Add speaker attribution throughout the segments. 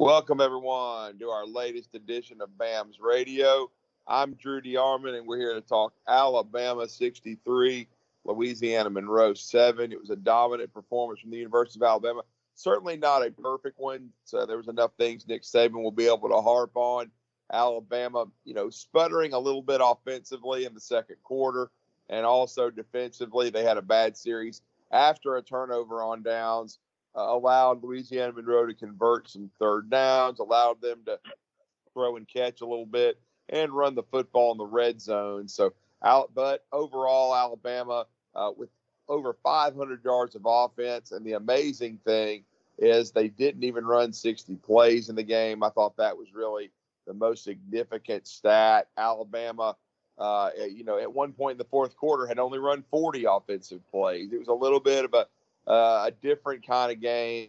Speaker 1: Welcome, everyone, to our latest edition of BAMS Radio. I'm Drew DeArmond, and we're here to talk Alabama 63, Louisiana Monroe 7. It was a dominant performance from the University of Alabama. Certainly not a perfect one. So there was enough things Nick Saban will be able to harp on. Alabama, you know, sputtering a little bit offensively in the second quarter, and also defensively, they had a bad series after a turnover on downs allowed Louisiana Monroe to convert some third downs, allowed them to throw and catch a little bit, and run the football in the red zone. So, out, but overall, Alabama uh, with over 500 yards of offense, and the amazing thing is they didn't even run 60 plays in the game. I thought that was really the most significant stat. Alabama. Uh, you know, at one point in the fourth quarter, had only run 40 offensive plays. It was a little bit of a uh, a different kind of game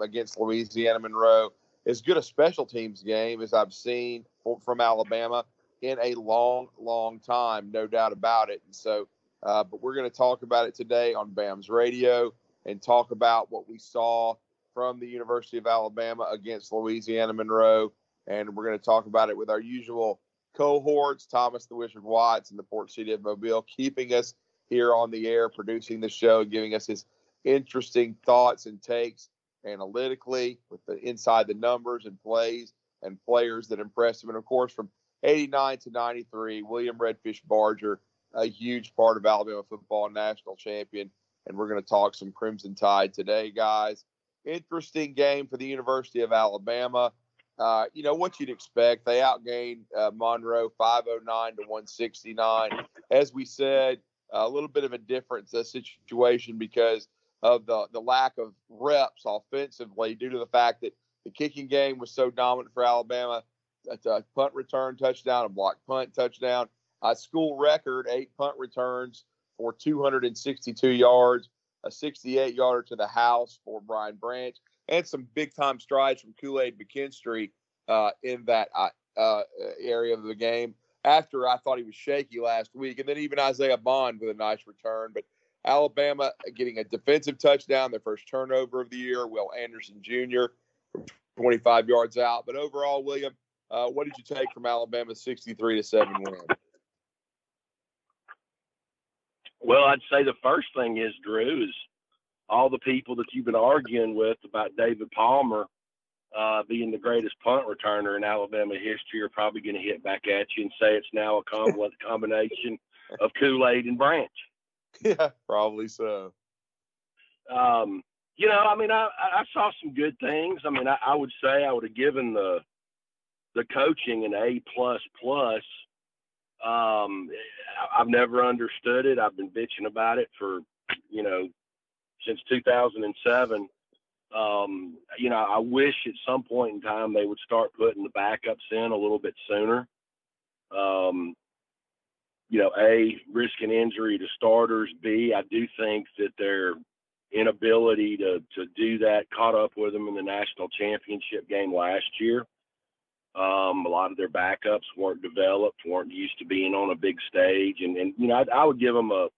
Speaker 1: against Louisiana Monroe. As good a special teams game as I've seen from Alabama in a long, long time, no doubt about it. And so, uh, but we're going to talk about it today on BAMS radio and talk about what we saw from the University of Alabama against Louisiana Monroe. And we're going to talk about it with our usual cohorts, Thomas the Wizard Watts and the Port City of Mobile, keeping us here on the air, producing the show, giving us his interesting thoughts and takes analytically with the inside the numbers and plays and players that impressed him. And of course, from 89 to 93, William Redfish Barger, a huge part of Alabama football, national champion. And we're going to talk some Crimson Tide today, guys. Interesting game for the University of Alabama. Uh, you know what you'd expect. They outgained uh, Monroe 509 to 169. As we said, a little bit of a difference uh, situation because of the, the lack of reps offensively due to the fact that the kicking game was so dominant for Alabama. That's a punt return touchdown, a block punt touchdown, a school record eight punt returns for 262 yards, a 68 yarder to the house for Brian Branch, and some big time strides from Kool Aid McKinstry uh, in that uh, uh, area of the game. After I thought he was shaky last week, and then even Isaiah Bond with a nice return, but Alabama getting a defensive touchdown, their first turnover of the year. Will Anderson Jr. from 25 yards out. But overall, William, uh, what did you take from Alabama's 63 to seven win?
Speaker 2: Well, I'd say the first thing is Drew is all the people that you've been arguing with about David Palmer uh, being the greatest punt returner in Alabama history are probably going to hit back at you and say it's now a combination of Kool Aid and Branch.
Speaker 1: Yeah, probably so.
Speaker 2: Um, you know, I mean, I, I saw some good things. I mean, I, I would say I would have given the the coaching an A plus plus. Um, I've never understood it. I've been bitching about it for you know since 2007. Um, you know, I wish at some point in time they would start putting the backups in a little bit sooner. Um, you know, A, risk risking injury to starters. B, I do think that their inability to, to do that caught up with them in the national championship game last year. Um, a lot of their backups weren't developed, weren't used to being on a big stage. And, and you know, I, I would give them a,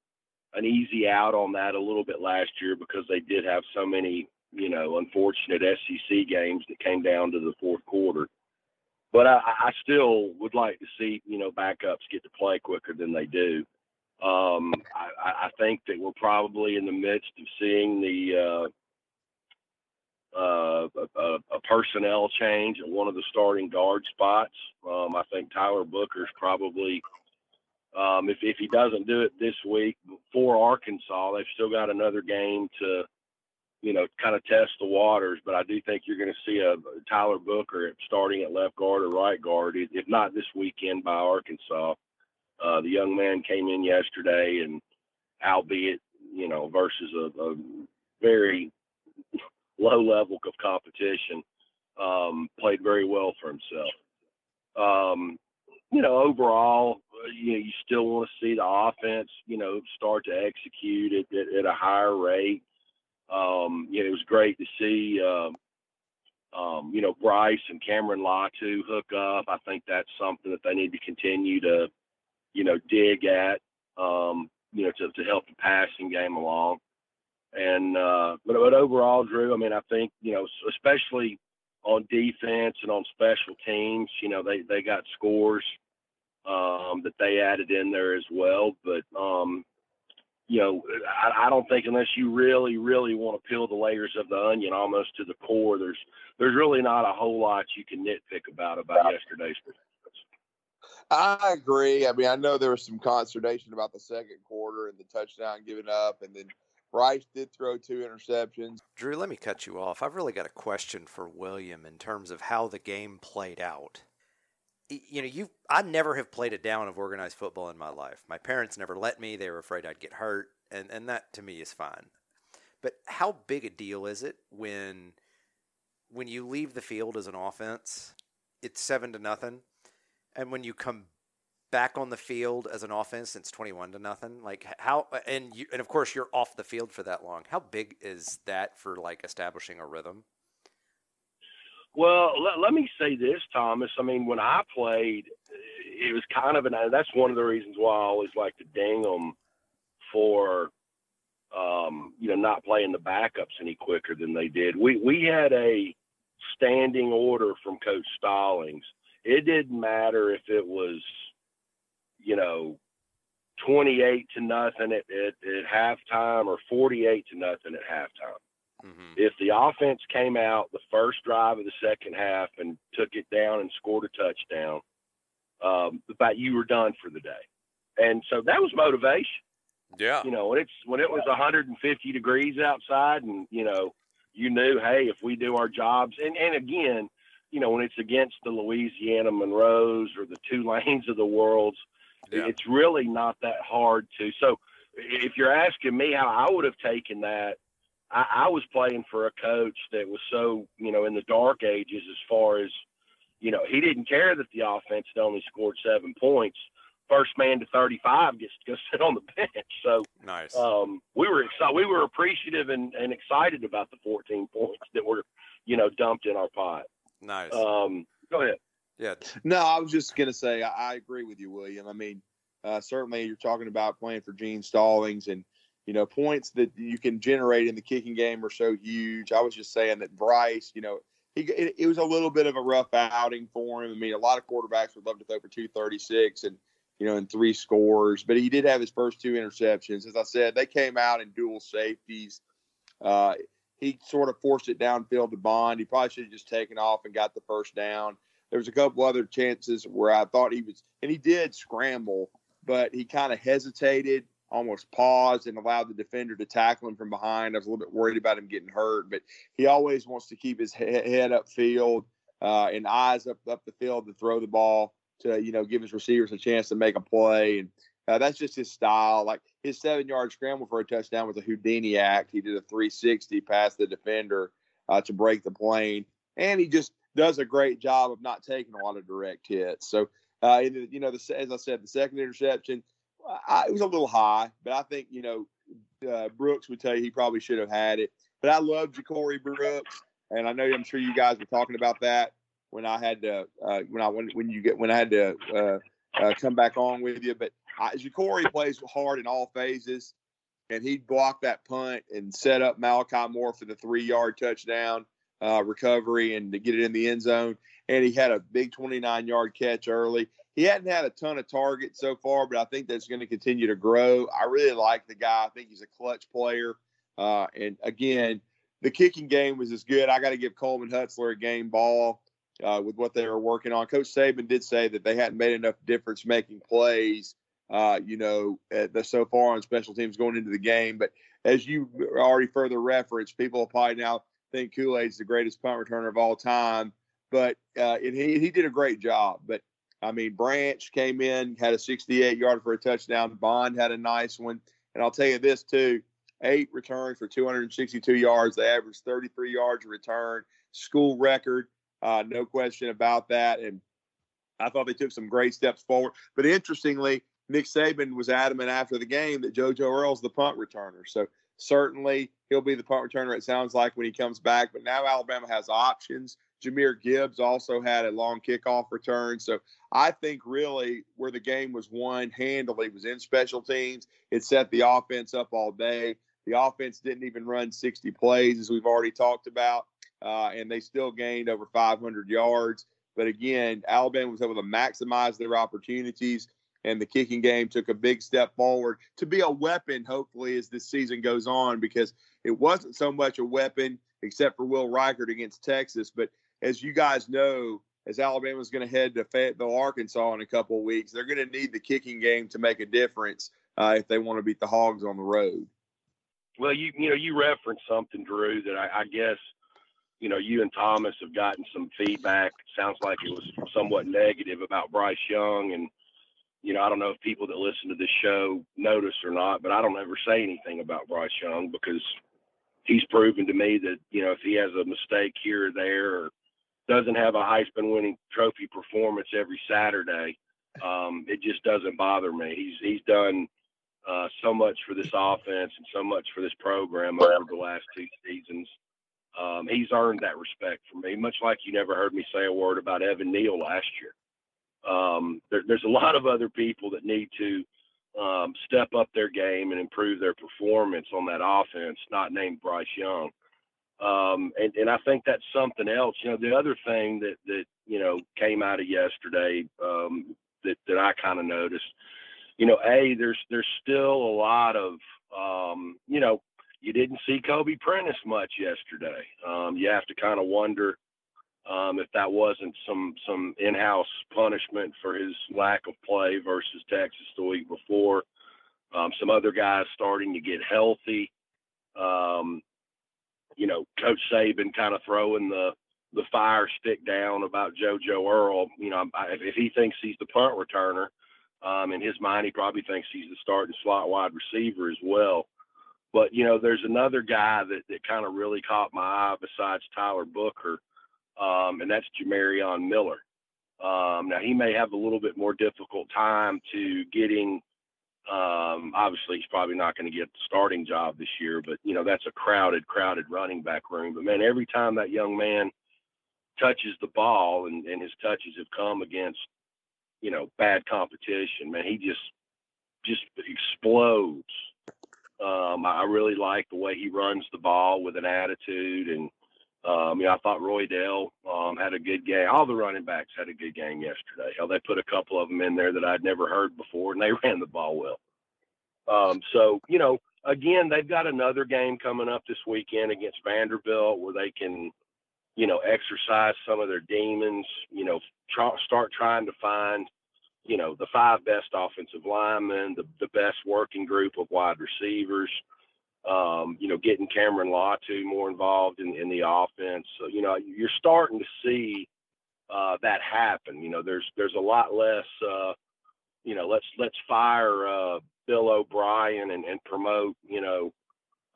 Speaker 2: an easy out on that a little bit last year because they did have so many, you know, unfortunate SEC games that came down to the fourth quarter but I, I still would like to see you know backups get to play quicker than they do. Um, I, I think that we're probably in the midst of seeing the uh, uh, a, a, personnel change at one of the starting guard spots. Um, I think Tyler Booker's probably, um, if, if he doesn't do it this week for Arkansas, they've still got another game to you know, kind of test the waters. But I do think you're going to see a Tyler Booker starting at left guard or right guard, if not this weekend by Arkansas. Uh, the young man came in yesterday, and albeit you know versus a, a very low level of competition, um, played very well for himself. Um, you know, overall, you know, you still want to see the offense, you know, start to execute at, at, at a higher rate. Um, you know, it was great to see, um, um, you know, Bryce and Cameron Latu hook up. I think that's something that they need to continue to, you know, dig at, um, you know, to, to help the passing game along. And, uh, but, but overall, Drew, I mean, I think, you know, especially on defense and on special teams. You know, they they got scores um, that they added in there as well. But um, you know, I, I don't think unless you really, really want to peel the layers of the onion almost to the core, there's there's really not a whole lot you can nitpick about about yesterday's performance.
Speaker 1: I agree. I mean, I know there was some consternation about the second quarter and the touchdown given up, and then Bryce did throw two interceptions.
Speaker 3: Drew, let me cut you off. I've really got a question for William in terms of how the game played out. You know, you I never have played a down of organized football in my life. My parents never let me. They were afraid I'd get hurt, and and that to me is fine. But how big a deal is it when when you leave the field as an offense, it's 7 to nothing, and when you come back on the field as an offense it's 21 to nothing like how and you and of course you're off the field for that long how big is that for like establishing a rhythm
Speaker 2: well let, let me say this thomas. I mean when i played it was kind of an that's one of the reasons why i always like to ding them for um, you know not playing the backups any quicker than they did. We we had a standing order from coach stallings. It didn't matter if it was you know, 28 to nothing at, at, at halftime or 48 to nothing at halftime. Mm-hmm. If the offense came out the first drive of the second half and took it down and scored a touchdown, um, about you were done for the day. And so that was motivation.
Speaker 3: Yeah.
Speaker 2: You know, when it's when it was 150 degrees outside and, you know, you knew, hey, if we do our jobs and, and again, you know, when it's against the Louisiana Monroes or the two lanes of the worlds, yeah. It's really not that hard to. So if you're asking me how I would have taken that, I, I was playing for a coach that was so, you know, in the dark ages as far as, you know, he didn't care that the offense had only scored seven points. First man to 35 gets to go sit on the bench. So
Speaker 3: nice.
Speaker 2: Um, we were excited. We were appreciative and, and excited about the 14 points that were, you know, dumped in our pot.
Speaker 3: Nice.
Speaker 2: Um, go ahead.
Speaker 3: Yeah.
Speaker 1: No, I was just going to say, I, I, agree with you, William. I mean, uh, certainly you're talking about playing for Gene Stallings and, you know, points that you can generate in the kicking game are so huge. I was just saying that Bryce, you know, he, it, it was a little bit of a rough outing for him. I mean, a lot of quarterbacks would love to throw for 236 and, you know, in three scores, but he did have his first two interceptions. As I said, they came out in dual safeties. Uh, he sort of forced it downfield to Bond. He probably should have just taken off and got the first down. There was a couple other chances where I thought he was, and he did scramble, but he kind of hesitated, almost paused, and allowed the defender to tackle him from behind. I was a little bit worried about him getting hurt, but he always wants to keep his head upfield uh, and eyes up up the field to throw the ball to you know give his receivers a chance to make a play, and uh, that's just his style. Like his seven yard scramble for a touchdown was a Houdini act. He did a 360 past the defender uh, to break the plane, and he just does a great job of not taking a lot of direct hits. So, uh, you know, the, as I said, the second interception, I, it was a little high, but I think, you know, uh, Brooks would tell you he probably should have had it. But I love JaCorey Brooks, and I know I'm sure you guys were talking about that when I had to uh, when I when, when you get when I had to uh, uh, come back on with you. But I, JaCorey plays hard in all phases, and he blocked that punt and set up Malachi Moore for the three yard touchdown uh, recovery and to get it in the end zone. And he had a big 29 yard catch early. He hadn't had a ton of targets so far, but I think that's going to continue to grow. I really like the guy. I think he's a clutch player. Uh, and again, the kicking game was as good. I got to give Coleman Hutzler a game ball uh, with what they were working on. Coach Saban did say that they hadn't made enough difference making plays, uh, you know, the, so far on special teams going into the game. But as you already further referenced, people probably now think Kool Aid's the greatest punt returner of all time, but uh, he he did a great job. But I mean, Branch came in, had a 68 yard for a touchdown. Bond had a nice one, and I'll tell you this too: eight returns for 262 yards. They averaged 33 yards return, school record, uh, no question about that. And I thought they took some great steps forward. But interestingly, Nick Saban was adamant after the game that JoJo Earle's the punt returner. So certainly he'll be the punt returner, it sounds like, when he comes back. But now Alabama has options. Jahmyr Gibbs also had a long kickoff return. So I think really where the game was won handily was in special teams. It set the offense up all day. The offense didn't even run 60 plays, as we've already talked about. uh, and they still gained over 500 yards. But again, Alabama was able to maximize their opportunities, and the kicking game took a big step forward to be a weapon, hopefully, as this season goes on, because it wasn't so much a weapon except for Will Reichard against Texas. But as you guys know, as Alabama's going to head to Fayetteville, Arkansas in a couple of weeks, they're going to need the kicking game to make a difference uh, if they want to beat the Hogs on the road.
Speaker 2: Well, you you know you referenced something, Drew, that I, I guess you know you and Thomas have gotten some feedback. It Sounds like it was somewhat negative about Bryce Young, and you know I don't know if people that listen to this show notice or not, but I don't ever say anything about Bryce Young because he's proven to me that you know if he has a mistake here or there or doesn't have a Heisman winning trophy performance every Saturday, um, it just doesn't bother me. He's he's done uh, so much for this offense and so much for this program over the last two seasons. Um, he's earned that respect from me, much like you never heard me say a word about Evan Neal last year. Um, there, there's a lot of other people that need to um, step up their game and improve their performance on that offense, not named Bryce Young. Um, and, and I think that's something else. You know, the other thing that, that, you know, came out of yesterday um, that, that I kind of noticed, you know, A, there's, there's still a lot of, um, you know, you didn't see Kobe Prentice much yesterday. Um, you have to kind of wonder um, if that wasn't some some in-house punishment for his lack of play versus Texas the week before. Um, some other guys starting to get healthy. Um, you know, Coach Saban kind of throwing the the fire stick down about JoJo Earle. You know, if he thinks he's the punt returner, um, in his mind, he probably thinks he's the starting slot wide receiver as well. But you know, there's another guy that, that kind of really caught my eye besides Tyler Booker, um, and that's Jamarion Miller. Um, now he may have a little bit more difficult time to getting um, obviously, he's probably not going to get the starting job this year, but you know that's a crowded, crowded running back room. But man, every time that young man touches the ball, and, and his touches have come against you know bad competition, man, he just just explodes. Um, I really like the way he runs the ball with an attitude, and um, you know, I thought Roydell um, had a good game. All the running backs had a good game yesterday. Hell, they put a couple of them in there that I'd never heard before, and they ran the ball well. Um, so, you know, again, they've got another game coming up this weekend against Vanderbilt where they can, you know, exercise some of their demons. You know, try, start trying to find, you know, the five best offensive linemen, the the best working group of wide receivers um, you know, getting Cameron Latu more involved in, in the offense. So, you know, you're starting to see uh, that happen. You know, there's there's a lot less, uh, you know, let's let's fire uh, Bill O'Brien and, and promote, you know,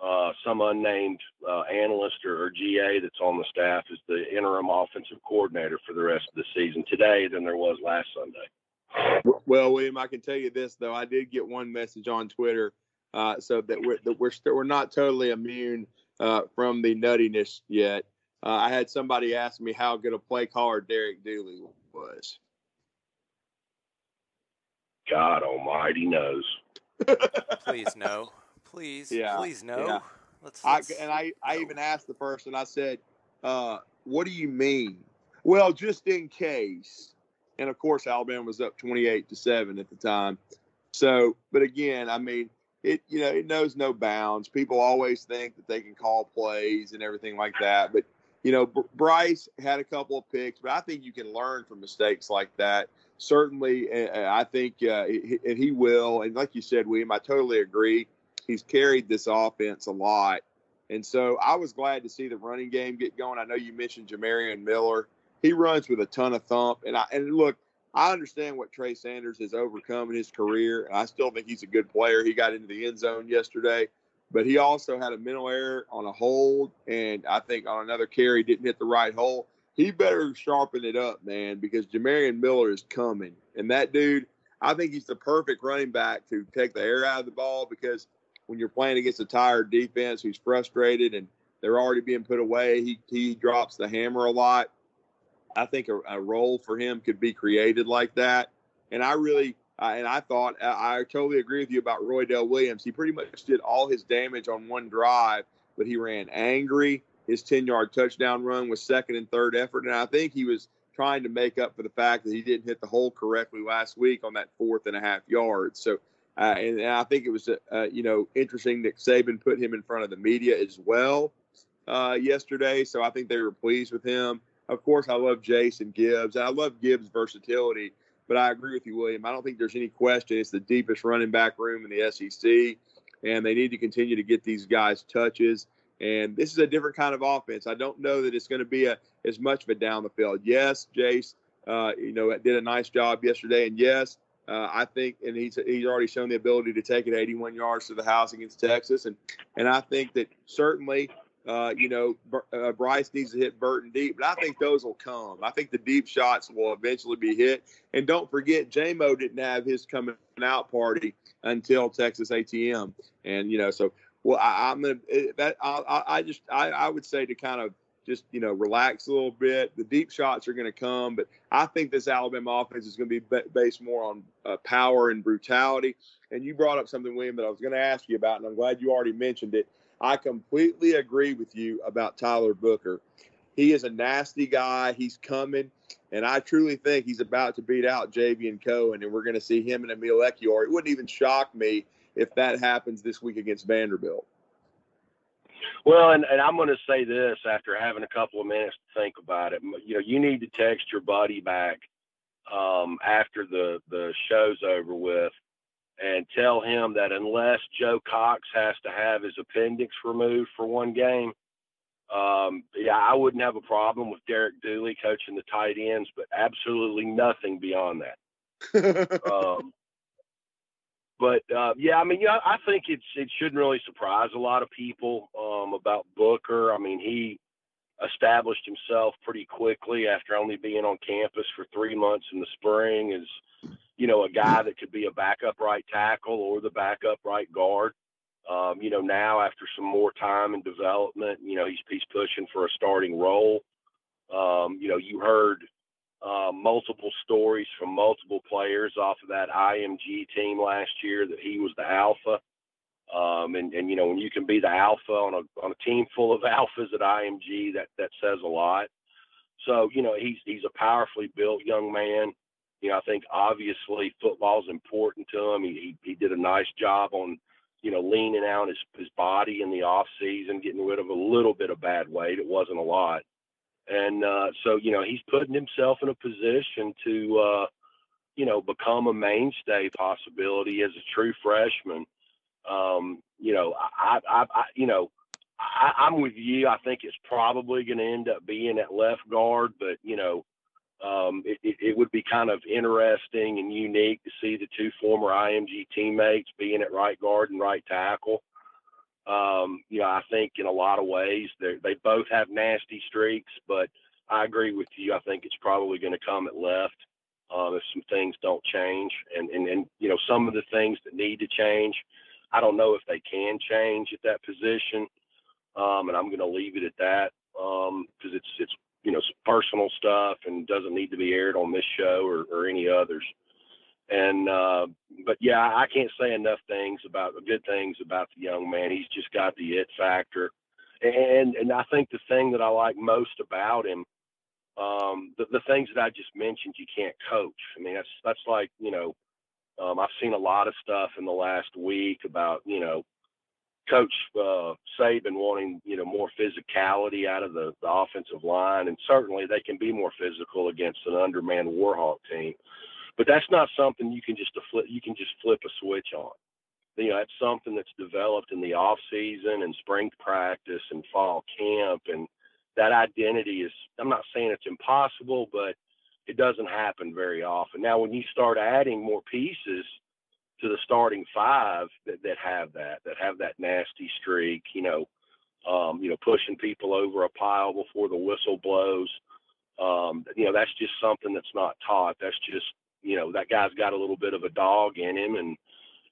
Speaker 2: uh, some unnamed uh, analyst or, or, GA that's on the staff as the interim offensive coordinator for the rest of the season today than there was last Sunday.
Speaker 1: Well, William, I can tell you this though. I did get one message on Twitter uh, so that we're that we're still we're not totally immune uh, from the nuttiness yet. Uh, I had somebody ask me how good a play caller Derek Dooley was.
Speaker 2: God Almighty knows.
Speaker 3: please no, please, yeah, please no.
Speaker 1: Yeah. Let's, let's, I, and I, I even asked the person. I said, uh, "What do you mean?" Well, just in case. And of course, Alabama was up twenty-eight to seven at the time. So, but again, I mean, it you know it knows no bounds. People always think that they can call plays and everything like that, but you know Bryce had a couple of picks, but I think you can learn from mistakes like that. Certainly, I think uh, and he will. And like you said, William, I totally agree. He's carried this offense a lot, and so I was glad to see the running game get going. I know you mentioned Jamarion Miller. He runs with a ton of thump, and I and look, I understand what Trey Sanders has overcome in his career. I still think he's a good player. He got into the end zone yesterday, but he also had a mental error on a hold, and I think on another carry didn't hit the right hole. He better sharpen it up, man, because Jamarion Miller is coming, and that dude, I think he's the perfect running back to take the air out of the ball because when you're playing against a tired defense who's frustrated and they're already being put away, he he drops the hammer a lot I think a, a role for him could be created like that. And I really, uh, and I thought, I, I totally agree with you about Roydell Williams. He pretty much did all his damage on one drive, but he ran angry. his 10 yard touchdown run was second and third effort. And I think he was trying to make up for the fact that he didn't hit the hole correctly last week on that fourth and a half yards. So, uh, and, and, I think it was, uh, you know, interesting that Saban put him in front of the media as well uh, yesterday. So I think they were pleased with him. Of course, I love Jason Gibbs. I love Gibbs' versatility, but I agree with you, William. I don't think there's any question it's the deepest running back room in the SEC, and they need to continue to get these guys touches. And this is a different kind of offense. I don't know that it's going to be a as much of a down the field. Yes, Jace, uh, you know, did a nice job yesterday, and yes, uh, I think, and he's he's already shown the ability to take it 81 yards to the house against Texas, and and I think that certainly uh, you know, uh, Bryce needs to hit Burton deep, but I think those will come. I think the deep shots will eventually be hit. And don't forget, JMO didn't have his coming out party until Texas A&M, and you know, so well, I, am gonna eh, I, I just I, I would say to kind of just you know relax a little bit. The deep shots are going to come, but I think this Alabama offense is going to be based more on uh, power and brutality. And you brought up something, William, that I was going to ask you about, and I'm glad you already mentioned it. I completely agree with you about Tyler Booker. He is a nasty guy. He's coming, and I truly think he's about to beat out Javion Cohen, and we're going to see him and Emil Ekiyor. It wouldn't even shock me if that happens this week against Vanderbilt.
Speaker 2: Well, and, and I'm going to say this after having a couple of minutes to think about it. You know, you need to text your buddy back um, after the the show's over with and tell him that unless Joe Cox has to have his appendix removed for one game, um, yeah, I wouldn't have a problem with Derek Dooley coaching the tight ends, but absolutely nothing beyond that. um, but uh, yeah, I mean, yeah, I think it's it shouldn't really surprise a lot of people um, about Booker. I mean, he established himself pretty quickly after only being on campus for three months in the spring as you know, a guy that could be a backup right tackle or the backup right guard. Um, you know, now after some more time and development, you know, he's he's pushing for a starting role. Um, you know, you heard uh, multiple stories from multiple players off of that IMG team last year that he was the alpha. Um, and, and you know, when you can be the alpha on a on a team full of alphas at IMG, that that says a lot. So, you know, he's he's a powerfully built young man. You know, I think obviously football is important to him. He, he, he did a nice job on, you know, leaning out his, his body in the off season, getting rid of a little bit of bad weight. It wasn't a lot. And uh, so, you know, he's putting himself in a position to, uh, you know, become a mainstay possibility as a true freshman. Um, you know, I, I, I you know, I, I'm with you. I think it's probably going to end up being at left guard, but you know, um, it, it, would be kind of interesting and unique to see the two former IMG teammates being at right guard and right tackle. Um, you know, I think in a lot of ways they both have nasty streaks, but I agree with you. I think it's probably going to come at left um, if some things don't change, and, and and you know some of the things that need to change. I don't know if they can change at that position, um, and I'm going to leave it at that because um, it's it's you know personal stuff and doesn't need to be aired on this show or, or any others. And uh, but yeah i can't say enough things about good things about the young man. He's just got the it factor. And and i think the thing that i like most about him um, the, the things that i just mentioned you can't coach. I mean that's that's like you know um, i've seen a lot of stuff in the last week about you know Coach uh, Saban wanting you know more physicality out of the, the offensive line, and certainly they can be more physical against an undermanned Warhawk team. But that's not something you can just flip. You can just flip a switch on. You know, that's something that's developed in the off season and spring practice and fall camp, and that identity is. I'm not saying it's impossible, but it doesn't happen very often. Now, when you start adding more pieces to the starting five that, that have that, that have that nasty streak, you know, um, you know, pushing people over a pile before the whistle blows. Um, you know, that's just something that's not taught. That's just, you know, that guy's got a little bit of a dog in him and,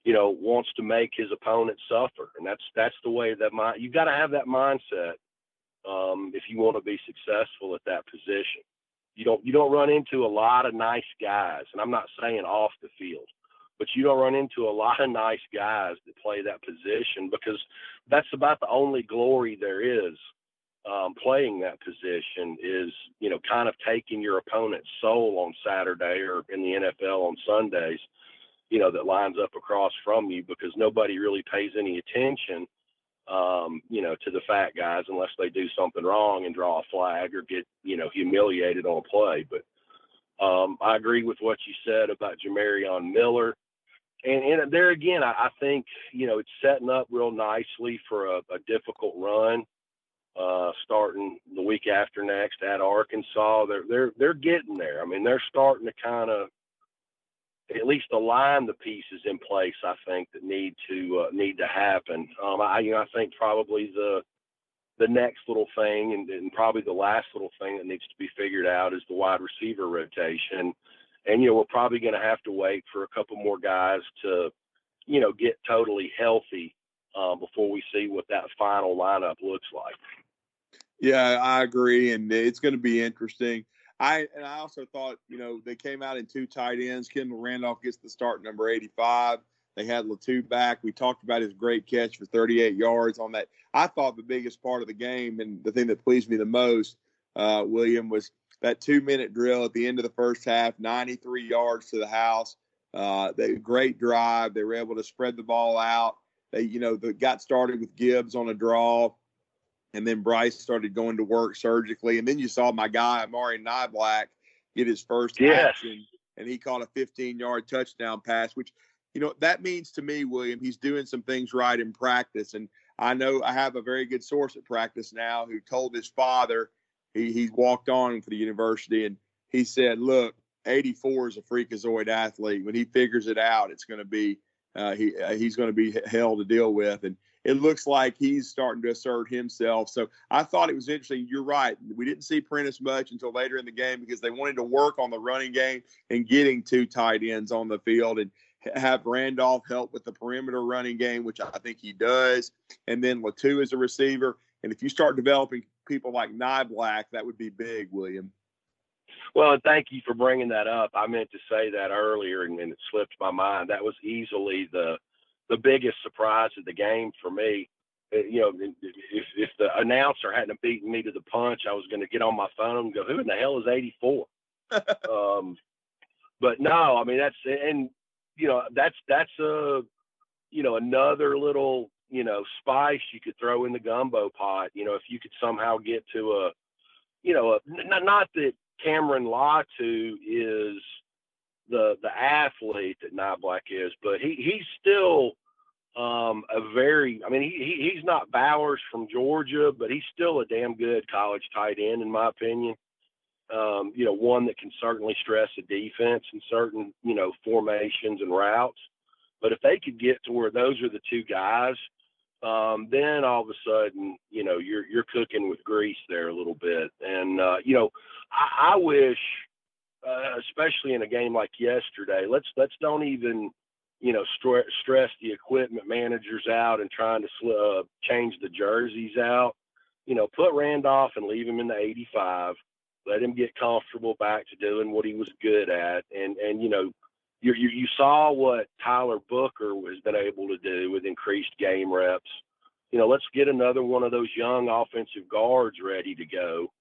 Speaker 2: you know, wants to make his opponent suffer. And that's, that's the way that my, you got to have that mindset. Um, if you want to be successful at that position, you don't, you don't run into a lot of nice guys. And I'm not saying off the field, but you don't run into a lot of nice guys that play that position because that's about the only glory there is um, playing that position is, you know, kind of taking your opponent's soul on Saturday or in the NFL on Sundays, you know, that lines up across from you because nobody really pays any attention, um, you know, to the fat guys unless they do something wrong and draw a flag or get, you know, humiliated on a play. But um, I agree with what you said about Jamarion Miller. And, and there again, I, I think, you know, it's setting up real nicely for a, a difficult run uh, starting the week after next at Arkansas. They're they're they're getting there. I mean, they're starting to kind of at least align the pieces in place. I think that need to uh, need to happen. Um, I you know I think probably the the next little thing and, and probably the last little thing that needs to be figured out is the wide receiver rotation. And you know we're probably going to have to wait for a couple more guys to you know get totally healthy uh, before we see what that final lineup looks like.
Speaker 1: Yeah, I agree, and it's going to be interesting. I and I also thought, you know, they came out in two tight ends. Kendall Randolph gets the start, number 85. They had Latu back. We talked about his great catch for 38 yards on that. I thought the biggest part of the game and the thing that pleased me the most, uh, William, was that two-minute drill at the end of the first half, 93 yards to the house. Uh, they great drive. They were able to spread the ball out. They, you know, they got started with Gibbs on a draw and then Bryce started going to work surgically, and then you saw my guy Amari Niblack get his first
Speaker 2: yes.
Speaker 1: action, and he caught a 15-yard touchdown pass, which you know that means to me, William, he's doing some things right in practice, and I know I have a very good source at practice now who told his father he he walked on for the university, and he said, "Look, 84 is a freakazoid athlete. When he figures it out, it's going to be uh, he uh, he's going to be hell to deal with." And it looks like he's starting to assert himself. So I thought it was interesting. You're right. We didn't see Prentice much until later in the game because they wanted to work on the running game and getting two tight ends on the field and have Randolph help with the perimeter running game, which I think he does. And then Latu is a receiver. And if you start developing people like Niblack, that would be big, William.
Speaker 2: Well, thank you for bringing that up. I meant to say that earlier, and, and it slipped my mind. That was easily the the biggest surprise of the game for me. Uh, you know, if, if the announcer hadn't beaten me to the punch, I was going to get on my phone and go, "Who in the hell is 84?" um, but no, I mean that's and you know that's that's a you know another little you know spice you could throw in the gumbo pot. You know, if you could somehow get to a you know a, not that Cameron Latu is the the athlete that Niblack is, but he he's still um, a very I mean he, he he's not Bowers from Georgia, but he's still a damn good college tight end in my opinion. Um, you know, one that can certainly stress a defense in certain you know formations and routes. But if they could get to where those are the two guys, um, then all of a sudden, you know, you're you're cooking with grease there a little bit. And uh, you know, I, I wish uh, especially in a game like yesterday. Let's let's don't even you know st- stress the equipment managers out and trying to sl- uh, change the jerseys out. You know, put Randolph and leave him in the 85. Let him get comfortable back to doing what he was good at, and and you know. You, you, you saw what Tyler Booker has been able to do with increased game reps. You know, let's get another one of those young offensive guards ready to go.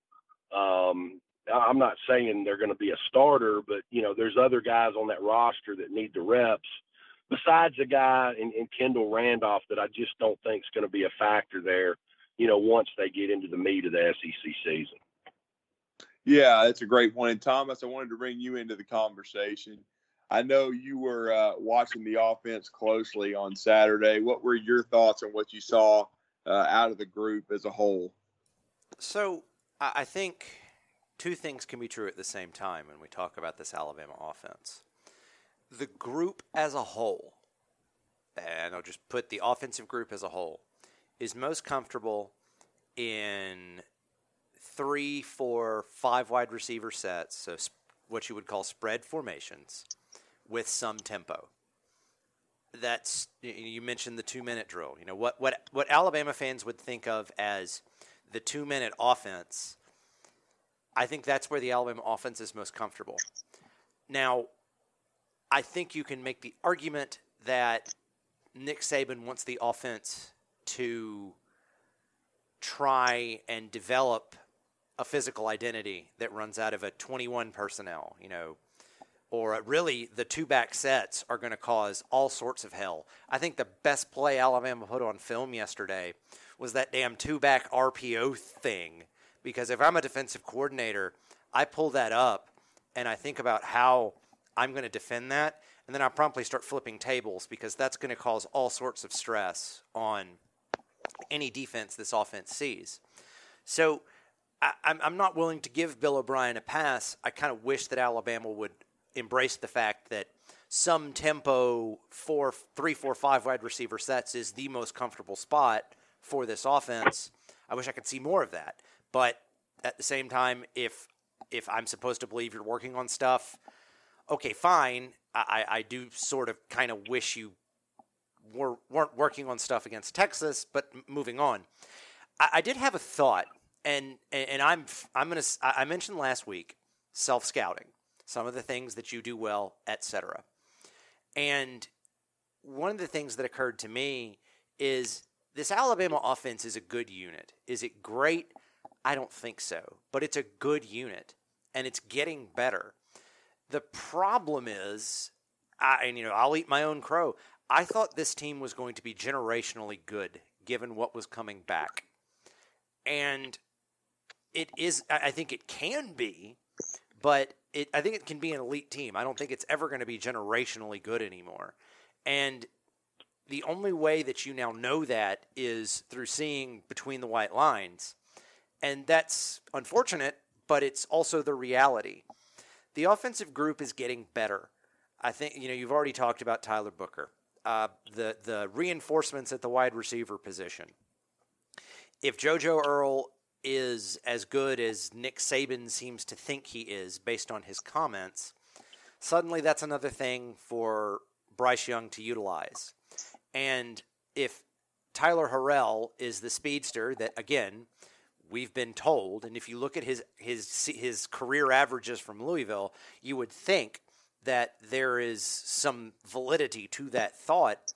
Speaker 2: Um, I'm not saying they're going to be a starter, but you know, there's other guys on that roster that need the reps. Besides a guy in, in Kendall Randolph that I just don't think is going to be a factor there. You know, once they get into the meat of the SEC season.
Speaker 1: Yeah, that's a great point. And Thomas, I wanted to bring you into the conversation. I know you were uh, watching the offense closely on Saturday. What were your thoughts on what you saw uh, out of the group as a whole?
Speaker 3: So I think two things can be true at the same time when we talk about this Alabama offense. The group as a whole, and I'll just put the offensive group as a whole, is most comfortable in three, four, five wide receiver sets, so what you would call spread formations, with some tempo. That's you mentioned the two minute drill. You know what what what Alabama fans would think of as the two minute offense I think that's where the Alabama offense is most comfortable. Now, I think you can make the argument that Nick Saban wants the offense to try and develop a physical identity that runs out of a 21 personnel, you know, or really the two back sets are going to cause all sorts of hell. I think the best play Alabama put on film yesterday was that damn two back RPO thing. Because if I'm a defensive coordinator, I pull that up and I think about how I'm going to defend that. And then I promptly start flipping tables because that's going to cause all sorts of stress on any defense this offense sees. So I, am not willing to give Bill O'Brien a pass. I kind of wish that Alabama would embrace the fact that some tempo four, three, four, five wide receiver sets is the most comfortable spot for this offense. I wish I could see more of that. But at the same time, if if I'm supposed to believe you're working on stuff, okay, fine. I, I do sort of kind of wish you were, weren't working on stuff against Texas, but moving on. I, I did have a thought, and and I'm I'm gonna I mentioned last week self scouting, some of the things that you do well, etc. And one of the things that occurred to me is this Alabama offense is a good unit. Is it great? I don't think so, but it's a good unit and it's getting better. The problem is, I, and you know, I'll eat my own crow. I thought this team was going to be generationally good given what was coming back. And it is, I think it can be, but it, I think it can be an elite team. I don't think it's ever going to be generationally good anymore. And the only way that you now know that is through seeing between the white lines. And that's unfortunate, but it's also the reality. The offensive group is getting better. I think, you know, you've already talked about Tyler Booker uh, the the reinforcements at the wide receiver position. If JoJo Earle is as good as Nick Saban seems to think he is, based on his comments, suddenly that's another thing for Bryce Young to utilize. And if Tyler Harrell is the speedster that again we've been told, and if you look at his his his career averages from Louisville, you would think that there is some validity to that thought,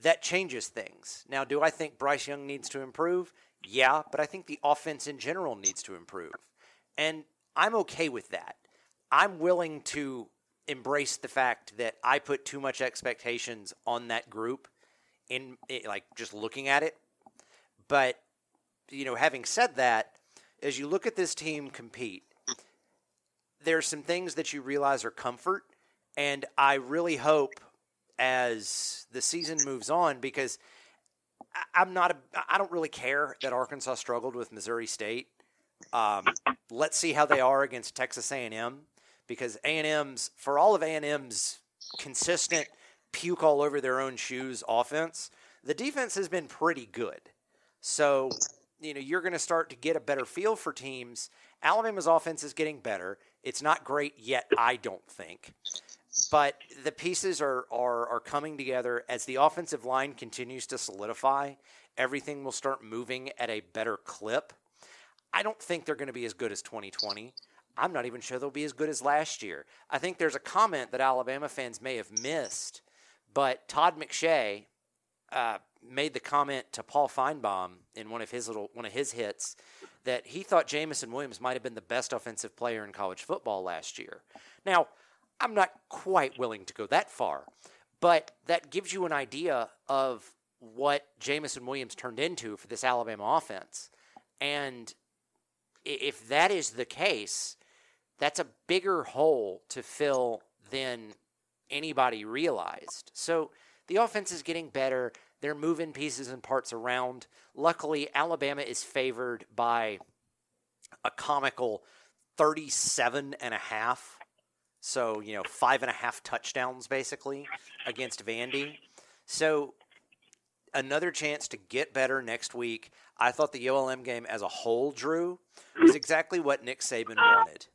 Speaker 3: that changes things. Now, do I think Bryce Young needs to improve? Yeah, but I think the offense in general needs to improve. And I'm okay with that. I'm willing to embrace the fact that I put too much expectations on that group in eh, like just looking at it. But you know, having said that, as you look at this team compete, there are some things that you realize are comfort, and I really hope as the season moves on because I'm not a, I don't really care that Arkansas struggled with Missouri State. Um, let's see how they are against Texas A&M because A&M's for all of A&M's consistent puke all over their own shoes offense, the defense has been pretty good. So, you know, you're going to start to get a better feel for teams. Alabama's offense is getting better. It's not great yet, I don't think. But the pieces are, are, are coming together as the offensive line continues to solidify. Everything will start moving at a better clip. I don't think they're going to be as good as 2020. I'm not even sure they'll be as good as last year. I think there's a comment that Alabama fans may have missed, but Todd McShay uh, made the comment to Paul Finebaum in one of his little one of his hits that he thought Jameson Williams might have been the best offensive player in college football last year. Now, I'm not quite willing to go that far, but that gives you an idea of what Jameson Williams turned into for this Alabama offense. And if that is the case, that's a bigger hole to fill than anybody realized. So the offense is getting better. They're moving pieces and parts around. Luckily, Alabama is favored by a comical 37 and a half. So, you know, five and a half touchdowns basically against Vandy. So, another chance to get better next week. I thought the ULM game as a whole, Drew, was exactly what Nick Saban wanted.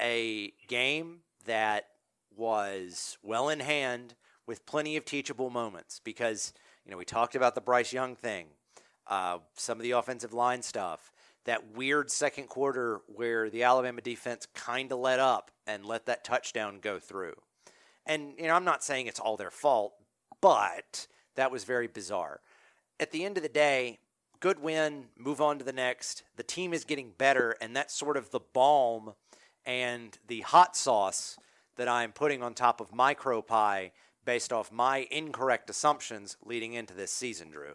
Speaker 3: A game that was well in hand with plenty of teachable moments because – you know, we talked about the Bryce Young thing, uh, some of the offensive line stuff, that weird second quarter where the Alabama defense kind of let up and let that touchdown go through. And, you know, I'm not saying it's all their fault, but that was very bizarre. At the end of the day, good win, move on to the next. The team is getting better, and that's sort of the balm and the hot sauce that I'm putting on top of my crow pie based off my incorrect assumptions leading into this season, Drew.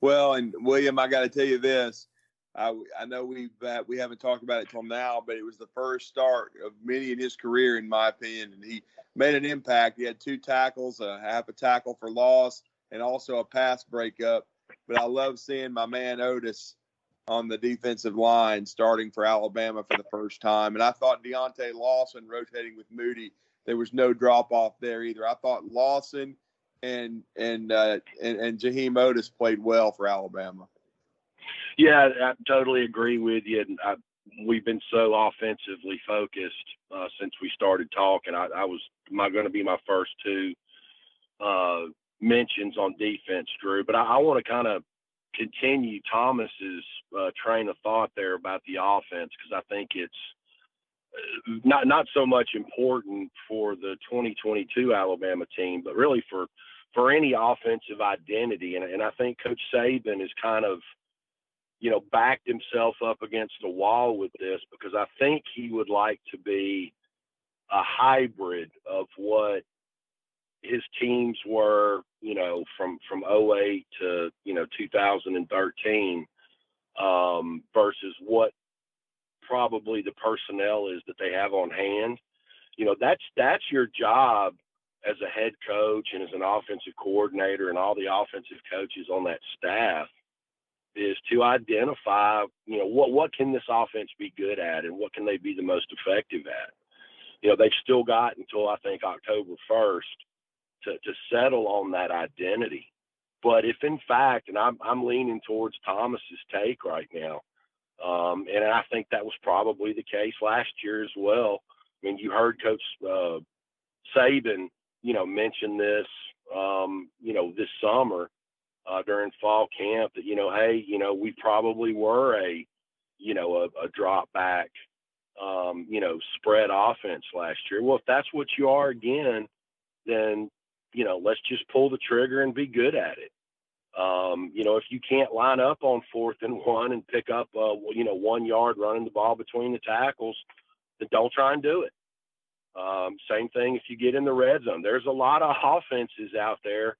Speaker 1: Well, and William, I got to tell you this. I, I know we uh, we haven't talked about it till now, but it was the first start of many in his career, in my opinion. And he made an impact. He had two tackles, a half a tackle for loss, and also a pass breakup. But I love seeing my man Oatis on the defensive line starting for Alabama for the first time. And I thought Deontae Lawson rotating with Moody, there was no drop off there either. I thought Lawson and and uh, and, and Jaheim Oatis played well for Alabama.
Speaker 2: Yeah, I totally agree with you. I, we've been so offensively focused uh, since we started talking. I, I was my going to be my first two uh, mentions on defense, Drew. But I, I want to kind of continue Thomas's uh, train of thought there about the offense because I think it's uh, not not so much important for the 2022 Alabama team, but really for for any offensive identity. And, and I think Coach Saban is kind of you know, backed himself up against a wall with this because I think he would like to be a hybrid of what his teams were, you know, from from 08 to you know 2013, um, versus what probably the personnel is that they have on hand. You know, that's that's your job as a head coach and as an offensive coordinator and all the offensive coaches on that staff is to identify, you know, what what can this offense be good at and what can they be the most effective at. You know, they've still got until I think October first to to settle on that identity. But if in fact, and I'm I'm leaning towards Thomas's take right now, um, and I think that was probably the case last year as well. I mean, you heard Coach uh, Saban, you know, mention this, um, you know, this summer uh, during fall camp that you know, hey, you know, we probably were a, you know, a, a drop back, um, you know, spread offense last year. Well, if that's what you are again, then you know, let's just pull the trigger and be good at it. Um, you know, if you can't line up on fourth and one and pick up, uh, you know, one yard running the ball between the tackles, then don't try and do it. Um, same thing if you get in the red zone. There's a lot of offenses out there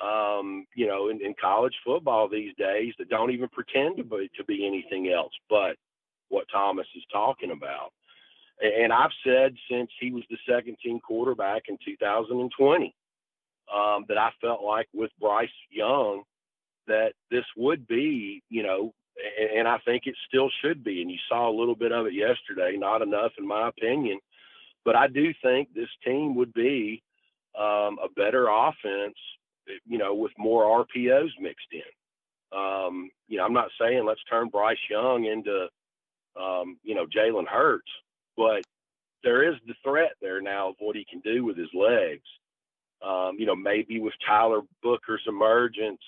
Speaker 2: um, you know, in, in, college football these days that don't even pretend to be to be anything else but what Thomas is talking about. And I've said since he was the second team quarterback in 2020 um, that I felt like with Bryce Young that this would be, you know, and, and I think it still should be. And you saw a little bit of it yesterday, not enough in my opinion, but I do think this team would be um, a better offense you know, with more RPOs mixed in. Um, you know, I'm not saying let's turn Bryce Young into, um, you know, Jalen Hurts, but there is the threat there now of what he can do with his legs. Um, you know, maybe with Tyler Booker's emergence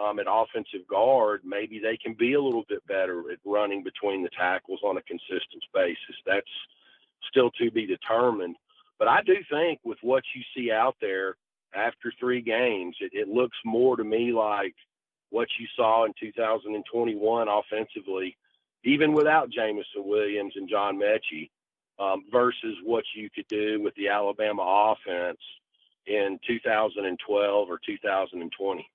Speaker 2: um, at offensive guard, maybe they can be a little bit better at running between the tackles on a consistent basis. That's still to be determined. But I do think with what you see out there, after three games, it, it looks more to me like what you saw in 2021 offensively, even without Jameson Williams and John Metchie, um, versus what you could do with the Alabama offense in 2012 or 2020.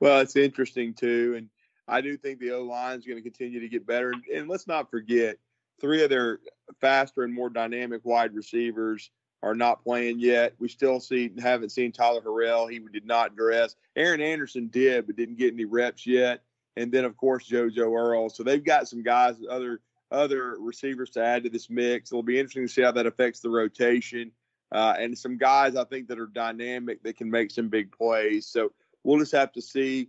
Speaker 1: Well, it's interesting too, and I do think the O line is going to continue to get better. And let's not forget, three of their faster and more dynamic wide receivers are not playing yet. We still see haven't seen Tyler Harrell. He did not dress. Aaron Anderson did, but didn't get any reps yet. And then of course JoJo Earle. So they've got some guys, other other receivers to add to this mix. It'll be interesting to see how that affects the rotation. Uh, and some guys I think that are dynamic that can make some big plays. So we'll just have to see,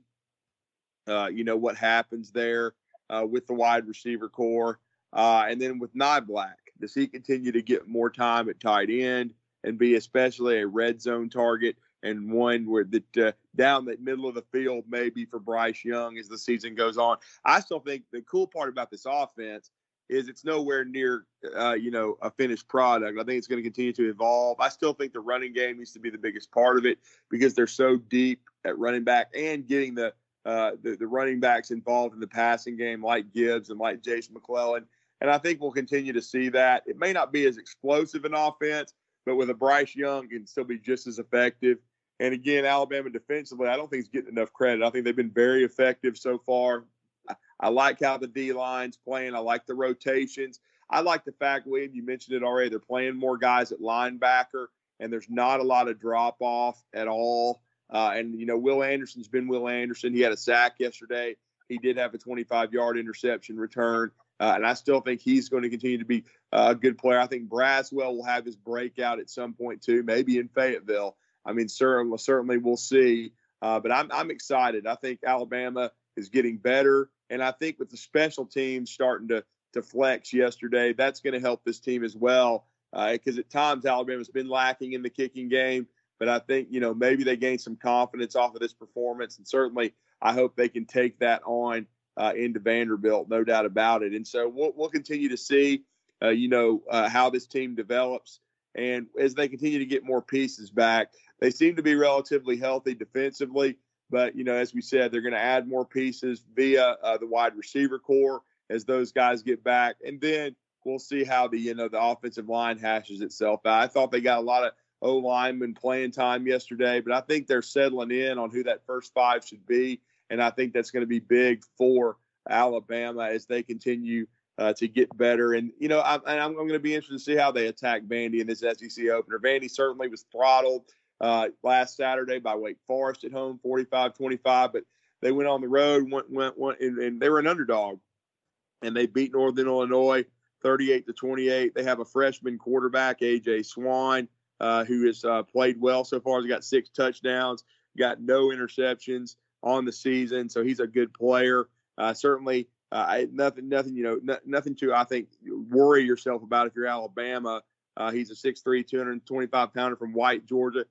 Speaker 1: uh, you know, what happens there uh, with the wide receiver corps. Uh, and then with Niblack, does he continue to get more time at tight end and be especially a red zone target and one where that uh, down the middle of the field maybe for Bryce Young as the season goes on? I still think the cool part about this offense is it's nowhere near uh, you know a finished product. I think it's going to continue to evolve. I still think the running game needs to be the biggest part of it because they're so deep at running back and getting the uh, the, the running backs involved in the passing game, like Gibbs and like Jason McClellan. And I think we'll continue to see that. It may not be as explosive an offense, but with a Bryce Young, can still be just as effective. And again, Alabama defensively, I don't think it's getting enough credit. I think they've been very effective so far. I, I like how the D line's playing. I like the rotations. I like the fact, William, you mentioned it already. They're playing more guys at linebacker, and there's not a lot of drop off at all. Uh, and you know, Will Anderson's been Will Anderson. He had a sack yesterday. He did have a 25 yard interception return. Uh, and I still think he's going to continue to be uh, a good player. I think Braswell will have his breakout at some point too, maybe in Fayetteville. I mean, certainly, certainly we'll see. Uh, but I'm, I'm excited. I think Alabama is getting better, and I think with the special teams starting to to flex yesterday, that's going to help this team as well. Because uh, at times Alabama's been lacking in the kicking game, but I think you know maybe they gain some confidence off of this performance, and certainly I hope they can take that on uh, into Vanderbilt, no doubt about it. And so we'll, we'll continue to see, uh, you know, uh, how this team develops. And as they continue to get more pieces back, they seem to be relatively healthy defensively. But, you know, as we said, they're going to add more pieces via uh, the wide receiver corps as those guys get back. And then we'll see how the, you know, the offensive line hashes itself out. I thought they got a lot of O linemen playing time yesterday, but I think they're settling in on who that first five should be and I think that's going to be big for Alabama as they continue uh, to get better. And you know, I'm, I'm going to be interested to see how they attack Vandy in this SEC opener. Vandy certainly was throttled uh, last Saturday by Wake Forest at home, 45-25, but they went on the road, went went, went and, and they were an underdog, and they beat Northern Illinois 38 to 28. They have a freshman quarterback, AJ Swann, uh, who has uh, played well so far. He's got six touchdowns, got no interceptions on the season, so he's a good player. Uh, certainly, uh, nothing, nothing, you know, n- nothing to I think worry yourself about if you're Alabama. Uh, he's a 6'3", 225 pounder from White, Georgia.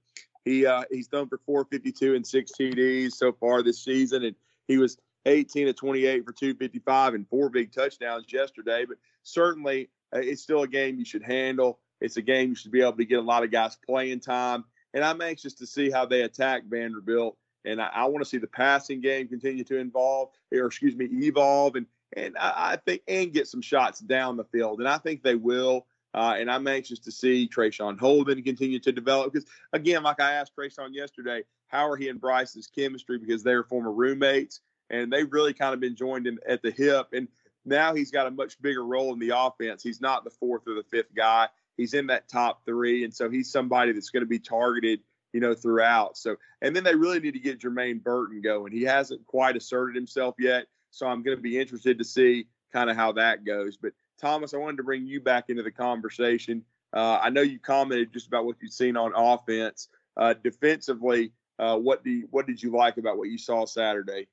Speaker 1: He uh, he's thrown for 452 and six TDs so far this season, and he was 18 to 28 for 255 and four big touchdowns yesterday. But certainly, uh, it's still a game you should handle. It's a game you should be able to get a lot of guys playing time. And I'm anxious to see how they attack Vanderbilt and I, I want to see the passing game continue to involve, or excuse me, evolve, and and I, I think and get some shots down the field, and I think they will. Uh, and I'm anxious to see Traeshon Holden continue to develop because, again, like I asked Traeshon yesterday, how are he and Bryce's chemistry because they're former roommates and they've really kind of been joined in at the hip. And now he's got a much bigger role in the offense. He's not the fourth or the fifth guy. He's in that top three, and so he's somebody that's going to be targeted you know, throughout. So, and then they really need to get Jermaine Burton going. He hasn't quite asserted himself yet. So I'm going to be interested to see kind of how that goes. But Thomas, I wanted to bring you back into the conversation. Uh, I know you commented just about what you've seen on offense. Uh, defensively, uh, what do you, what did you like about what you saw Saturday?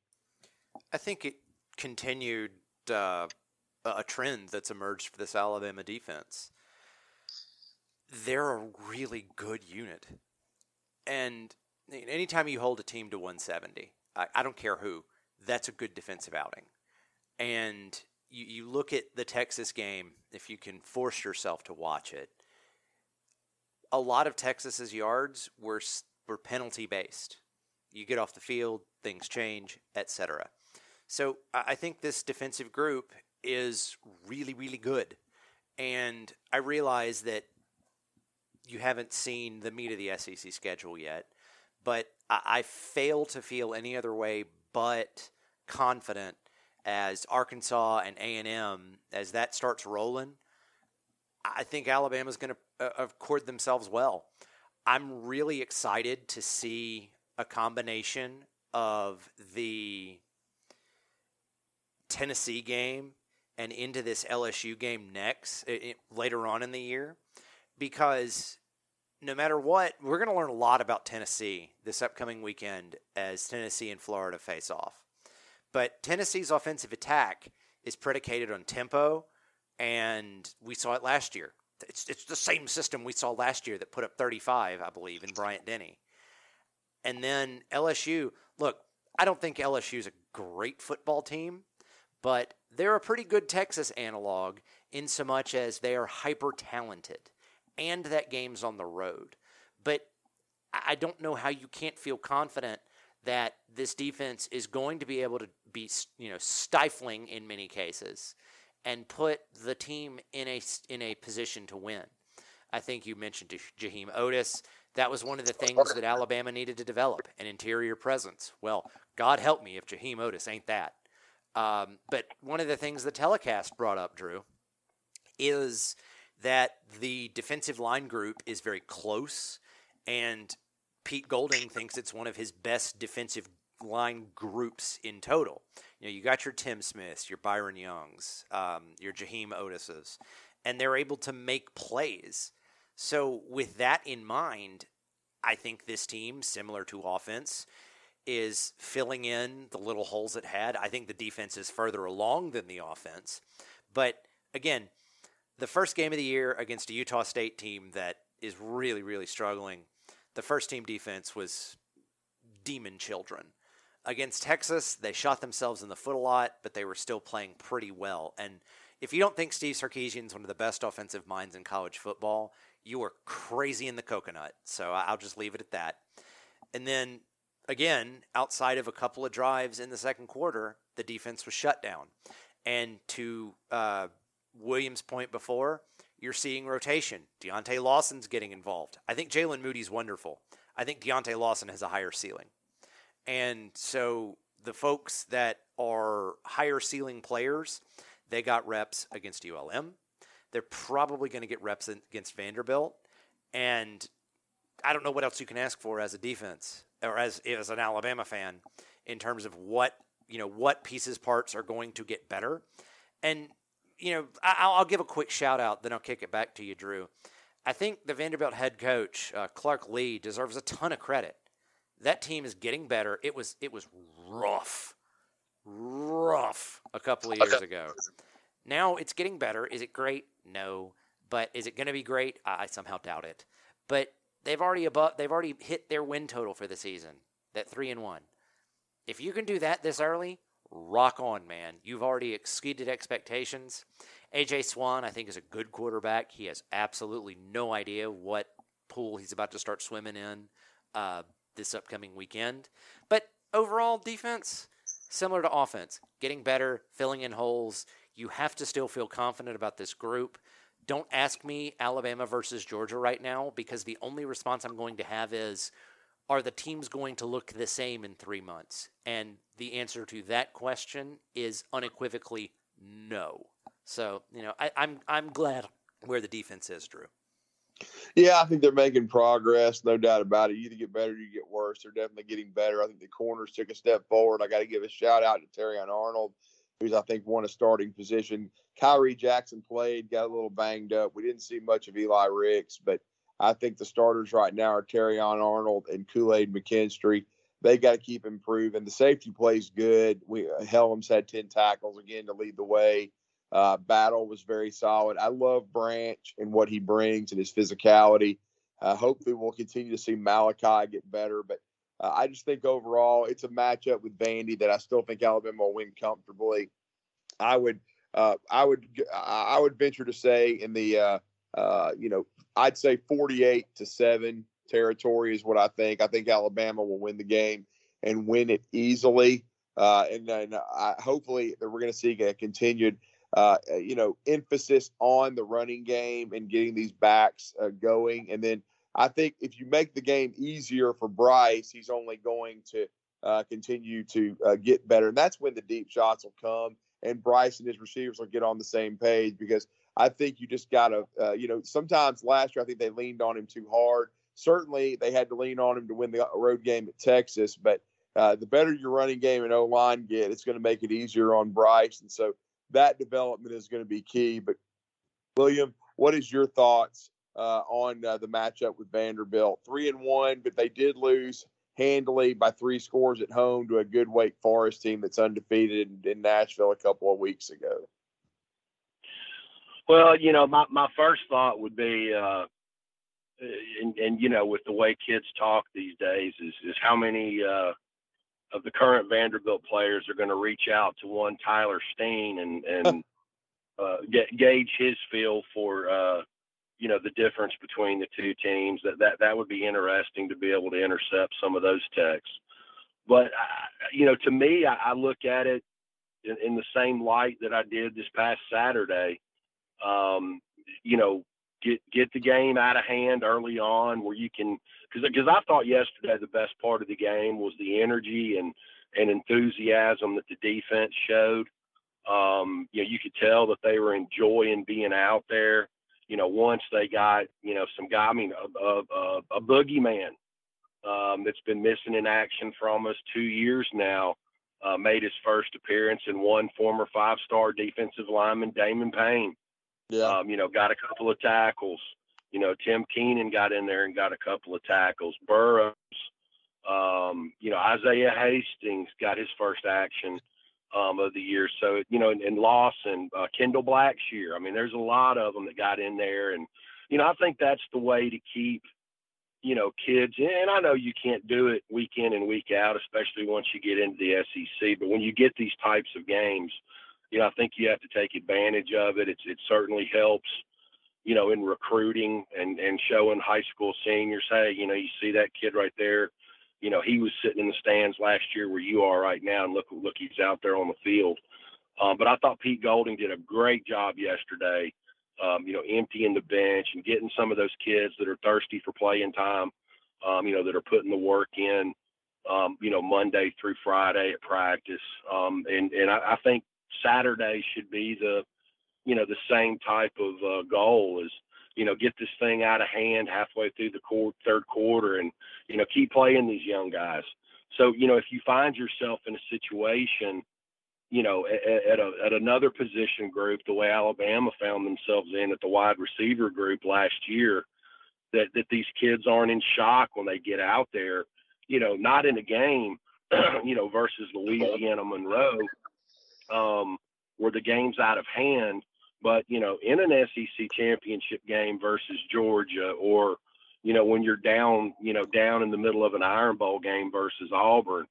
Speaker 3: I think it continued uh, a trend that's emerged for this Alabama defense. They're a really good unit. And anytime you hold a team to 170, I, I don't care who, that's a good defensive outing. And you, you look at the Texas game, if you can force yourself to watch it, a lot of Texas's yards were were penalty based. You get off the field, things change, etc. So I think this defensive group is really, really good. And I realize that you haven't seen the meat of the SEC schedule yet, but I, I fail to feel any other way but confident as Arkansas and A and M as that starts rolling. I think Alabama's going to uh, accord themselves well. I'm really excited to see a combination of the Tennessee game and into this LSU game next it, later on in the year because no matter what, we're going to learn a lot about Tennessee this upcoming weekend as Tennessee and Florida face off. But Tennessee's offensive attack is predicated on tempo, and we saw it last year. It's, it's the same system we saw last year that put up 35, I believe, in Bryant Denny. And then LSU, look, I don't think LSU is a great football team, but they're a pretty good Texas analog in so much as they are hyper talented and that game's on the road. But I don't know how you can't feel confident that this defense is going to be able to be, you know, stifling in many cases and put the team in a in a position to win. I think you mentioned Jaheim Oatis. That was one of the things that Alabama needed to develop an interior presence. Well, God help me if Jaheim Oatis ain't that. Um, but one of the things the telecast brought up, Drew, is that the defensive line group is very close, and Pete Golding thinks it's one of his best defensive line groups in total. You know, you got your Tim Smiths, your Byron Youngs, um, your Jaheim Oatises, and they're able to make plays. So, with that in mind, I think this team, similar to offense, is filling in the little holes it had. I think the defense is further along than the offense. But again, the first game of the year against a Utah State team that is really, really struggling, the first team defense was demon children. Against Texas, they shot themselves in the foot a lot, but they were still playing pretty well. And if you don't think Steve Sarkisian is one of the best offensive minds in college football, you are crazy in the coconut. So I'll just leave it at that. And then again, outside of a couple of drives in the second quarter, the defense was shut down. And to uh, Williams' point before, you're seeing rotation. Deontae Lawson's getting involved. I think Jaylen Moody's wonderful. I think Deontae Lawson has a higher ceiling. And so the folks that are higher ceiling players, they got reps against ULM. They're probably going to get reps against Vanderbilt. And I don't know what else you can ask for as a defense or as as an Alabama fan in terms of what you know what pieces parts are going to get better. And you know, I'll, I'll give a quick shout out, then I'll kick it back to you, Drew. I think the Vanderbilt head coach uh, Clark Lea deserves a ton of credit. That team is getting better. It was it was rough, rough a couple of years ago. Now it's getting better. Is it great? No. But is it going to be great? I somehow doubt it. But they've already above they've already hit their win total for the season. That three and one. If you can do that this early, rock on, man. You've already exceeded expectations. AJ Swann, I think, is a good quarterback. He has absolutely no idea what pool he's about to start swimming in uh, this upcoming weekend. But overall, defense, similar to offense, getting better, filling in holes. You have to still feel confident about this group. Don't ask me Alabama versus Georgia right now because the only response I'm going to have is are the teams going to look the same in three months? And the answer to that question is unequivocally no. So, you know, I, I'm I'm glad where the defense is, Drew.
Speaker 1: Yeah, I think they're making progress, no doubt about it. You either get better, or you get worse. They're definitely getting better. I think the corners took a step forward. I got to give a shout out to Terrion Arnold who's I think won a starting position. Khyree Jackson played, got a little banged up. We didn't see much of Eli Ricks, but I think the starters right now are Terrion Arnold and Kool Aid McKinstry. They got to keep improving. The safety plays good. We Hellams had ten tackles again to lead the way. Uh, Battle was very solid. I love Branch and what he brings and his physicality. Uh, hopefully, we'll continue to see Malachi get better. But uh, I just think overall it's a matchup with Vandy that I still think Alabama will win comfortably. I would uh, I would I would venture to say in the uh, uh, you know I'd say 48 to seven territory is what I think. I think Alabama will win the game and win it easily. Uh, and then I, hopefully that we're going to see a continued uh, you know emphasis on the running game and getting these backs going, and then I think if you make the game easier for Bryce, he's only going to uh, continue to uh, get better. And that's when the deep shots will come and Bryce and his receivers will get on the same page because I think you just got to, uh, you know, sometimes last year I think they leaned on him too hard. Certainly they had to lean on him to win the road game at Texas, but uh, the better your running game and O line get, it's going to make it easier on Bryce. And so that development is going to be key. But William, what is your thoughts uh, on uh, the matchup with Vanderbilt. Three and one, but they did lose handily by three scores at home to a good Wake Forest team that's undefeated in Nashville a couple of weeks ago.
Speaker 2: Well, you know, my, my first thought would be, uh, and, and, you know, with the way kids talk these days, is, is how many uh, of the current Vanderbilt players are going to reach out to one Tyler Steen and, and uh, get, gauge his feel for, uh, you know the difference between the two teams. That that that would be interesting to be able to intercept some of those texts. but uh, you know, to me, I, I look at it in, in, the same light that I did this past Saturday. Um, you know, get get the game out of hand early on, where you can, because because I thought yesterday the best part of the game was the energy and and enthusiasm that the defense showed. Um, you know, you could tell that they were enjoying being out there. You know, once they got, you know, some guy, I mean, a, a, a boogeyman um, that's been missing in action from us two years now, uh, made his first appearance, and one former five-star defensive lineman, Damon Payne. Yeah. Um, you know, got a couple of tackles. You know, Tim Keenan got in there and got a couple of tackles. Burroughs, um, you know, Isaiah Hastings got his first action um, of the year. So, you know, and, and Lawson, uh, Kendall Blackshire. I mean, there's a lot of them that got in there. And, you know, I think that's the way to keep, you know, kids. And I know you can't do it week in and week out, especially once you get into the SEC. But when you get these types of games, you know, I think you have to take advantage of it. It's, it certainly helps, you know, in recruiting and, and showing high school seniors, hey, you know, you see that kid right there you know, he was sitting in the stands last year where you are right now, and look, look, he's out there on the field. Um, but I thought Pete Golding did a great job yesterday. Um, you know, emptying the bench and getting some of those kids that are thirsty for playing time. Um, you know, that are putting the work in. Um, you know, Monday through Friday at practice. Um, and and I, I think Saturday should be the, you know, the same type of uh, goal as you know, get this thing out of hand halfway through the court, third quarter and, you know, keep playing these young guys. So, you know, if you find yourself in a situation, you know, at, at, a, at another position group, the way Alabama found themselves in at the wide receiver group last year, that, that these kids aren't in shock when they get out there, you know, not in a game, you know, versus Louisiana Monroe, um, where the game's out of hand but you know, in an SEC championship game versus Georgia, or you know, when you're down, you know, down in the middle of an Iron Bowl game versus Auburn,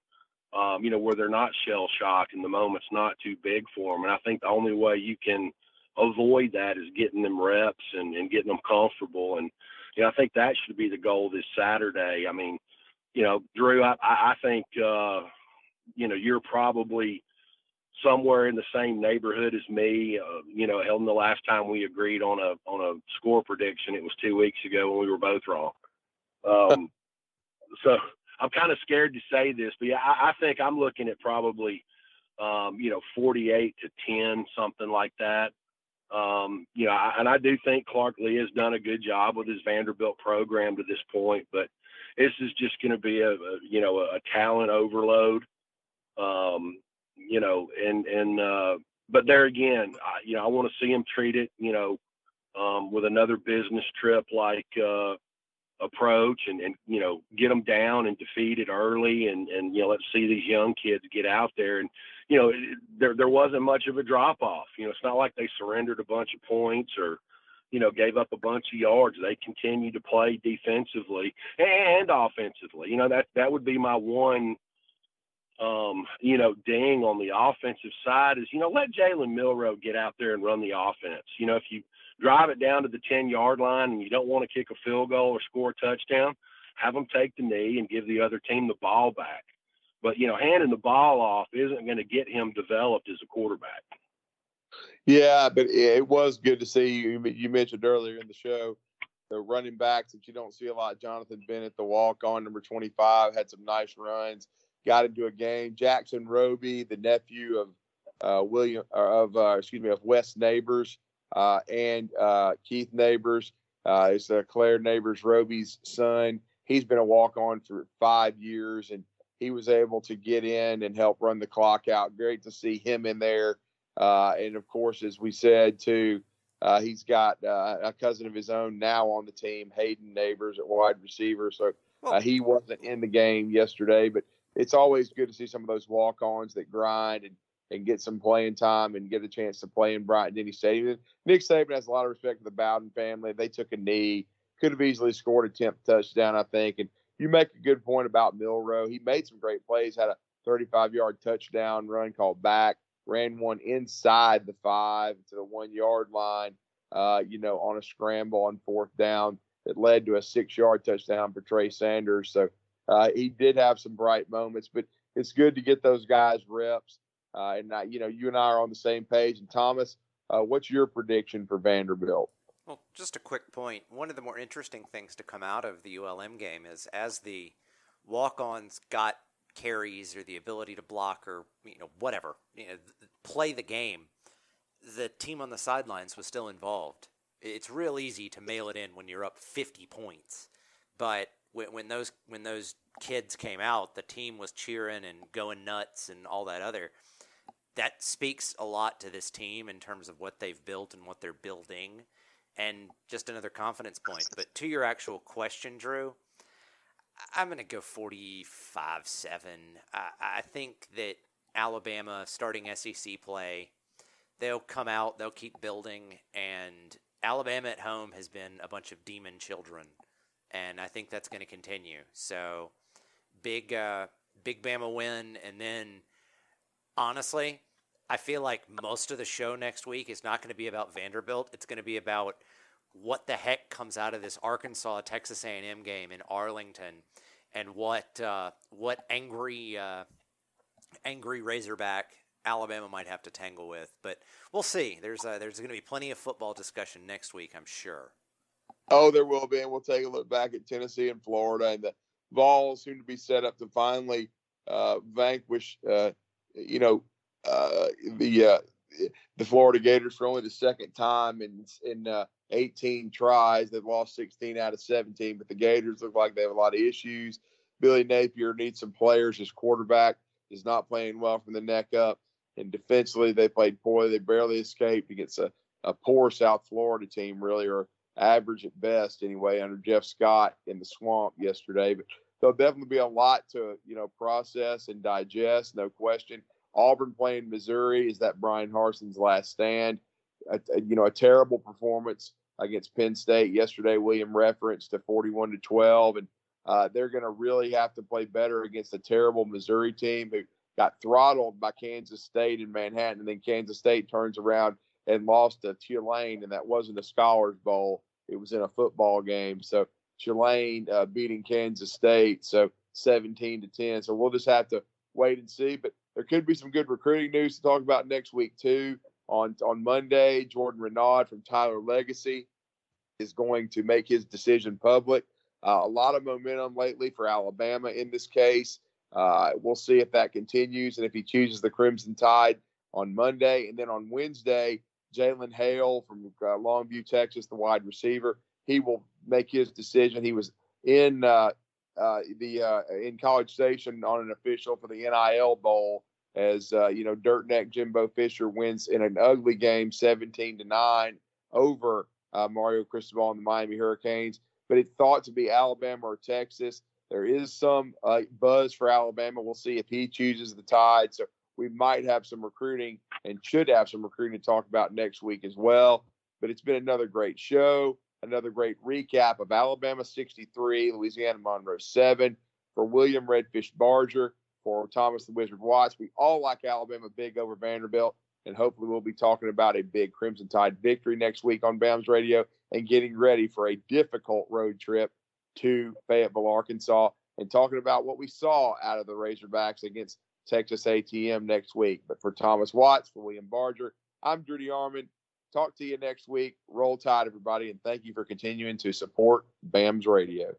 Speaker 2: um, you know, where they're not shell shocked and the moment's not too big for them. And I think the only way you can avoid that is getting them reps and, and getting them comfortable. And you know, I think that should be the goal this Saturday. I mean, you know, Drew, I, I think, uh, you know, you're probably somewhere in the same neighborhood as me. Uh, you know, Elton, the last time we agreed on a on a score prediction, it was two weeks ago when we were both wrong. Um, so I'm kind of scared to say this, but yeah, I, I think I'm looking at probably, um, you know, 48 to 10, something like that. Um, you know, I, and I do think Clark Lea has done a good job with his Vanderbilt program to this point, but this is just going to be a, a, you know a, a talent overload. Um, you know, and and uh, but there again, I, you know, I want to see him treat it, you know, um, with another business trip like uh, approach, and and you know, get them down and defeat it early, and and you know, let's see these young kids get out there, and you know, there there wasn't much of a drop off. You know, it's not like they surrendered a bunch of points or you know, gave up a bunch of yards. They continued to play defensively and offensively. You know, that that would be my one um, you know, ding on the offensive side is, you know, let Jalen Milroe get out there and run the offense. You know, if you drive it down to the 10 yard line and you don't want to kick a field goal or score a touchdown, have them take the knee and give the other team the ball back. But, you know, handing the ball off isn't going to get him developed as a quarterback.
Speaker 1: Yeah, but it was good to see you. You mentioned earlier in the show the running backs that you don't see a lot. Jonathan Bennett, the walk on number 25, had some nice runs got into a game. Jackson Roby, the nephew of uh, William of uh, excuse me of Wes Neighbors uh, and uh, Keith Neighbors. Uh, it's uh, Claire Neighbors Roby's son. He's been a walk on for five years, and he was able to get in and help run the clock out. Great to see him in there. and of course, as we said too, he's got a cousin of his own now on the team, Hayden Neighbors at wide receiver. So he wasn't in the game yesterday, but it's always good to see some of those walk-ons that grind and, and get some playing time and get a chance to play in Bryant Denny Stadium. Nick Saban has a lot of respect for the Bowden family. They took a knee, could have easily scored a 10th touchdown, I think. And you make a good point about Milroe. He made some great plays, had a 35-yard touchdown run called back, ran one inside the five to the one-yard line, uh, you know, on a scramble on fourth down that led to a six-yard touchdown for Trey Sanders. So – uh, he did have some bright moments, but it's good to get those guys reps. Uh, and you know, you and I are on the same page. And Thomas, uh, what's your prediction for Vanderbilt?
Speaker 3: Well, just a quick point. One of the more interesting things to come out of the ULM game is as the walk-ons got carries or the ability to block or you know whatever, you know, play the game. The team on the sidelines was still involved. It's real easy to mail it in when you're up 50 points, but when, when those when those kids came out, the team was cheering and going nuts and all that other. That speaks a lot to this team in terms of what they've built and what they're building, and just another confidence point. But to your actual question, Drew, I'm going to go 45 7. I, I think that Alabama starting SEC play, they'll come out, they'll keep building, and Alabama at home has been a bunch of demon children, and I think that's going to continue. So, big, uh, big Bama win, and then honestly, I feel like most of the show next week is not going to be about Vanderbilt. It's going to be about what the heck comes out of this Arkansas Texas A&M game in Arlington, and what uh, what angry uh, angry Razorback Alabama might have to tangle with. But we'll see. There's uh, there's going to be plenty of football discussion next week, I'm sure.
Speaker 1: Oh, there will be, and we'll take a look back at Tennessee and Florida, and the Vols soon to be set up to finally uh, vanquish, uh, you know, uh, the the Florida Gators for only the second time in in 18 tries. They've lost 16 out of 17, but the Gators look like they have a lot of issues. Billy Napier needs some players. His quarterback is not playing well from the neck up. And defensively, they played poorly. They barely escaped against a, a poor South Florida team, really, or average at best anyway, under Jeff Scott in the swamp yesterday. But there'll definitely be a lot to, you know, process and digest, no question. Auburn playing Missouri is that Bryan Harsin's last stand. A, a, you know, a terrible performance against Penn State yesterday. William referenced to 41 to 12, and uh, they're going to really have to play better against a terrible Missouri team who got throttled by Kansas State in Manhattan, and then Kansas State turns around and lost to Tulane, and that wasn't a Scholars Bowl; it was in a football game. So Tulane uh, beating Kansas State, so 17 to 10. So we'll just have to wait and see. But there could be some good recruiting news to talk about next week too. On on Monday, Jordan Renaud from Tyler Legacy is going to make his decision public. Uh, a lot of momentum lately for Alabama in this case. Uh, we'll see if that continues and if he chooses the Crimson Tide on Monday. And then on Wednesday, Jalen Hale from uh, Longview, Texas, the wide receiver, he will make his decision. He was in uh, uh, the uh, in College Station on an official for the NIL Bowl as you know, Dirt Neck Jimbo Fisher wins in an ugly game, 17 to nine over uh, Mario Cristobal and the Miami Hurricanes, but it's thought to be Alabama or Texas. There is some uh, buzz for Alabama. We'll see if he chooses the Tide. So we might have some recruiting and should have some recruiting to talk about next week as well. But it's been another great show, another great recap of Alabama 63, Louisiana Monroe 7. For William Redfish Barger, for Thomas the Wizard Watts, we all like Alabama big over Vanderbilt and hopefully we'll be talking about a big Crimson Tide victory next week on BAMS Radio and getting ready for a difficult road trip to Fayetteville, Arkansas, and talking about what we saw out of the Razorbacks against Texas A&M next week. But for Thomas Watts, for William Barger, I'm Drew DeArmond. Talk to you next week. Roll Tide, everybody, and thank you for continuing to support BAMS Radio.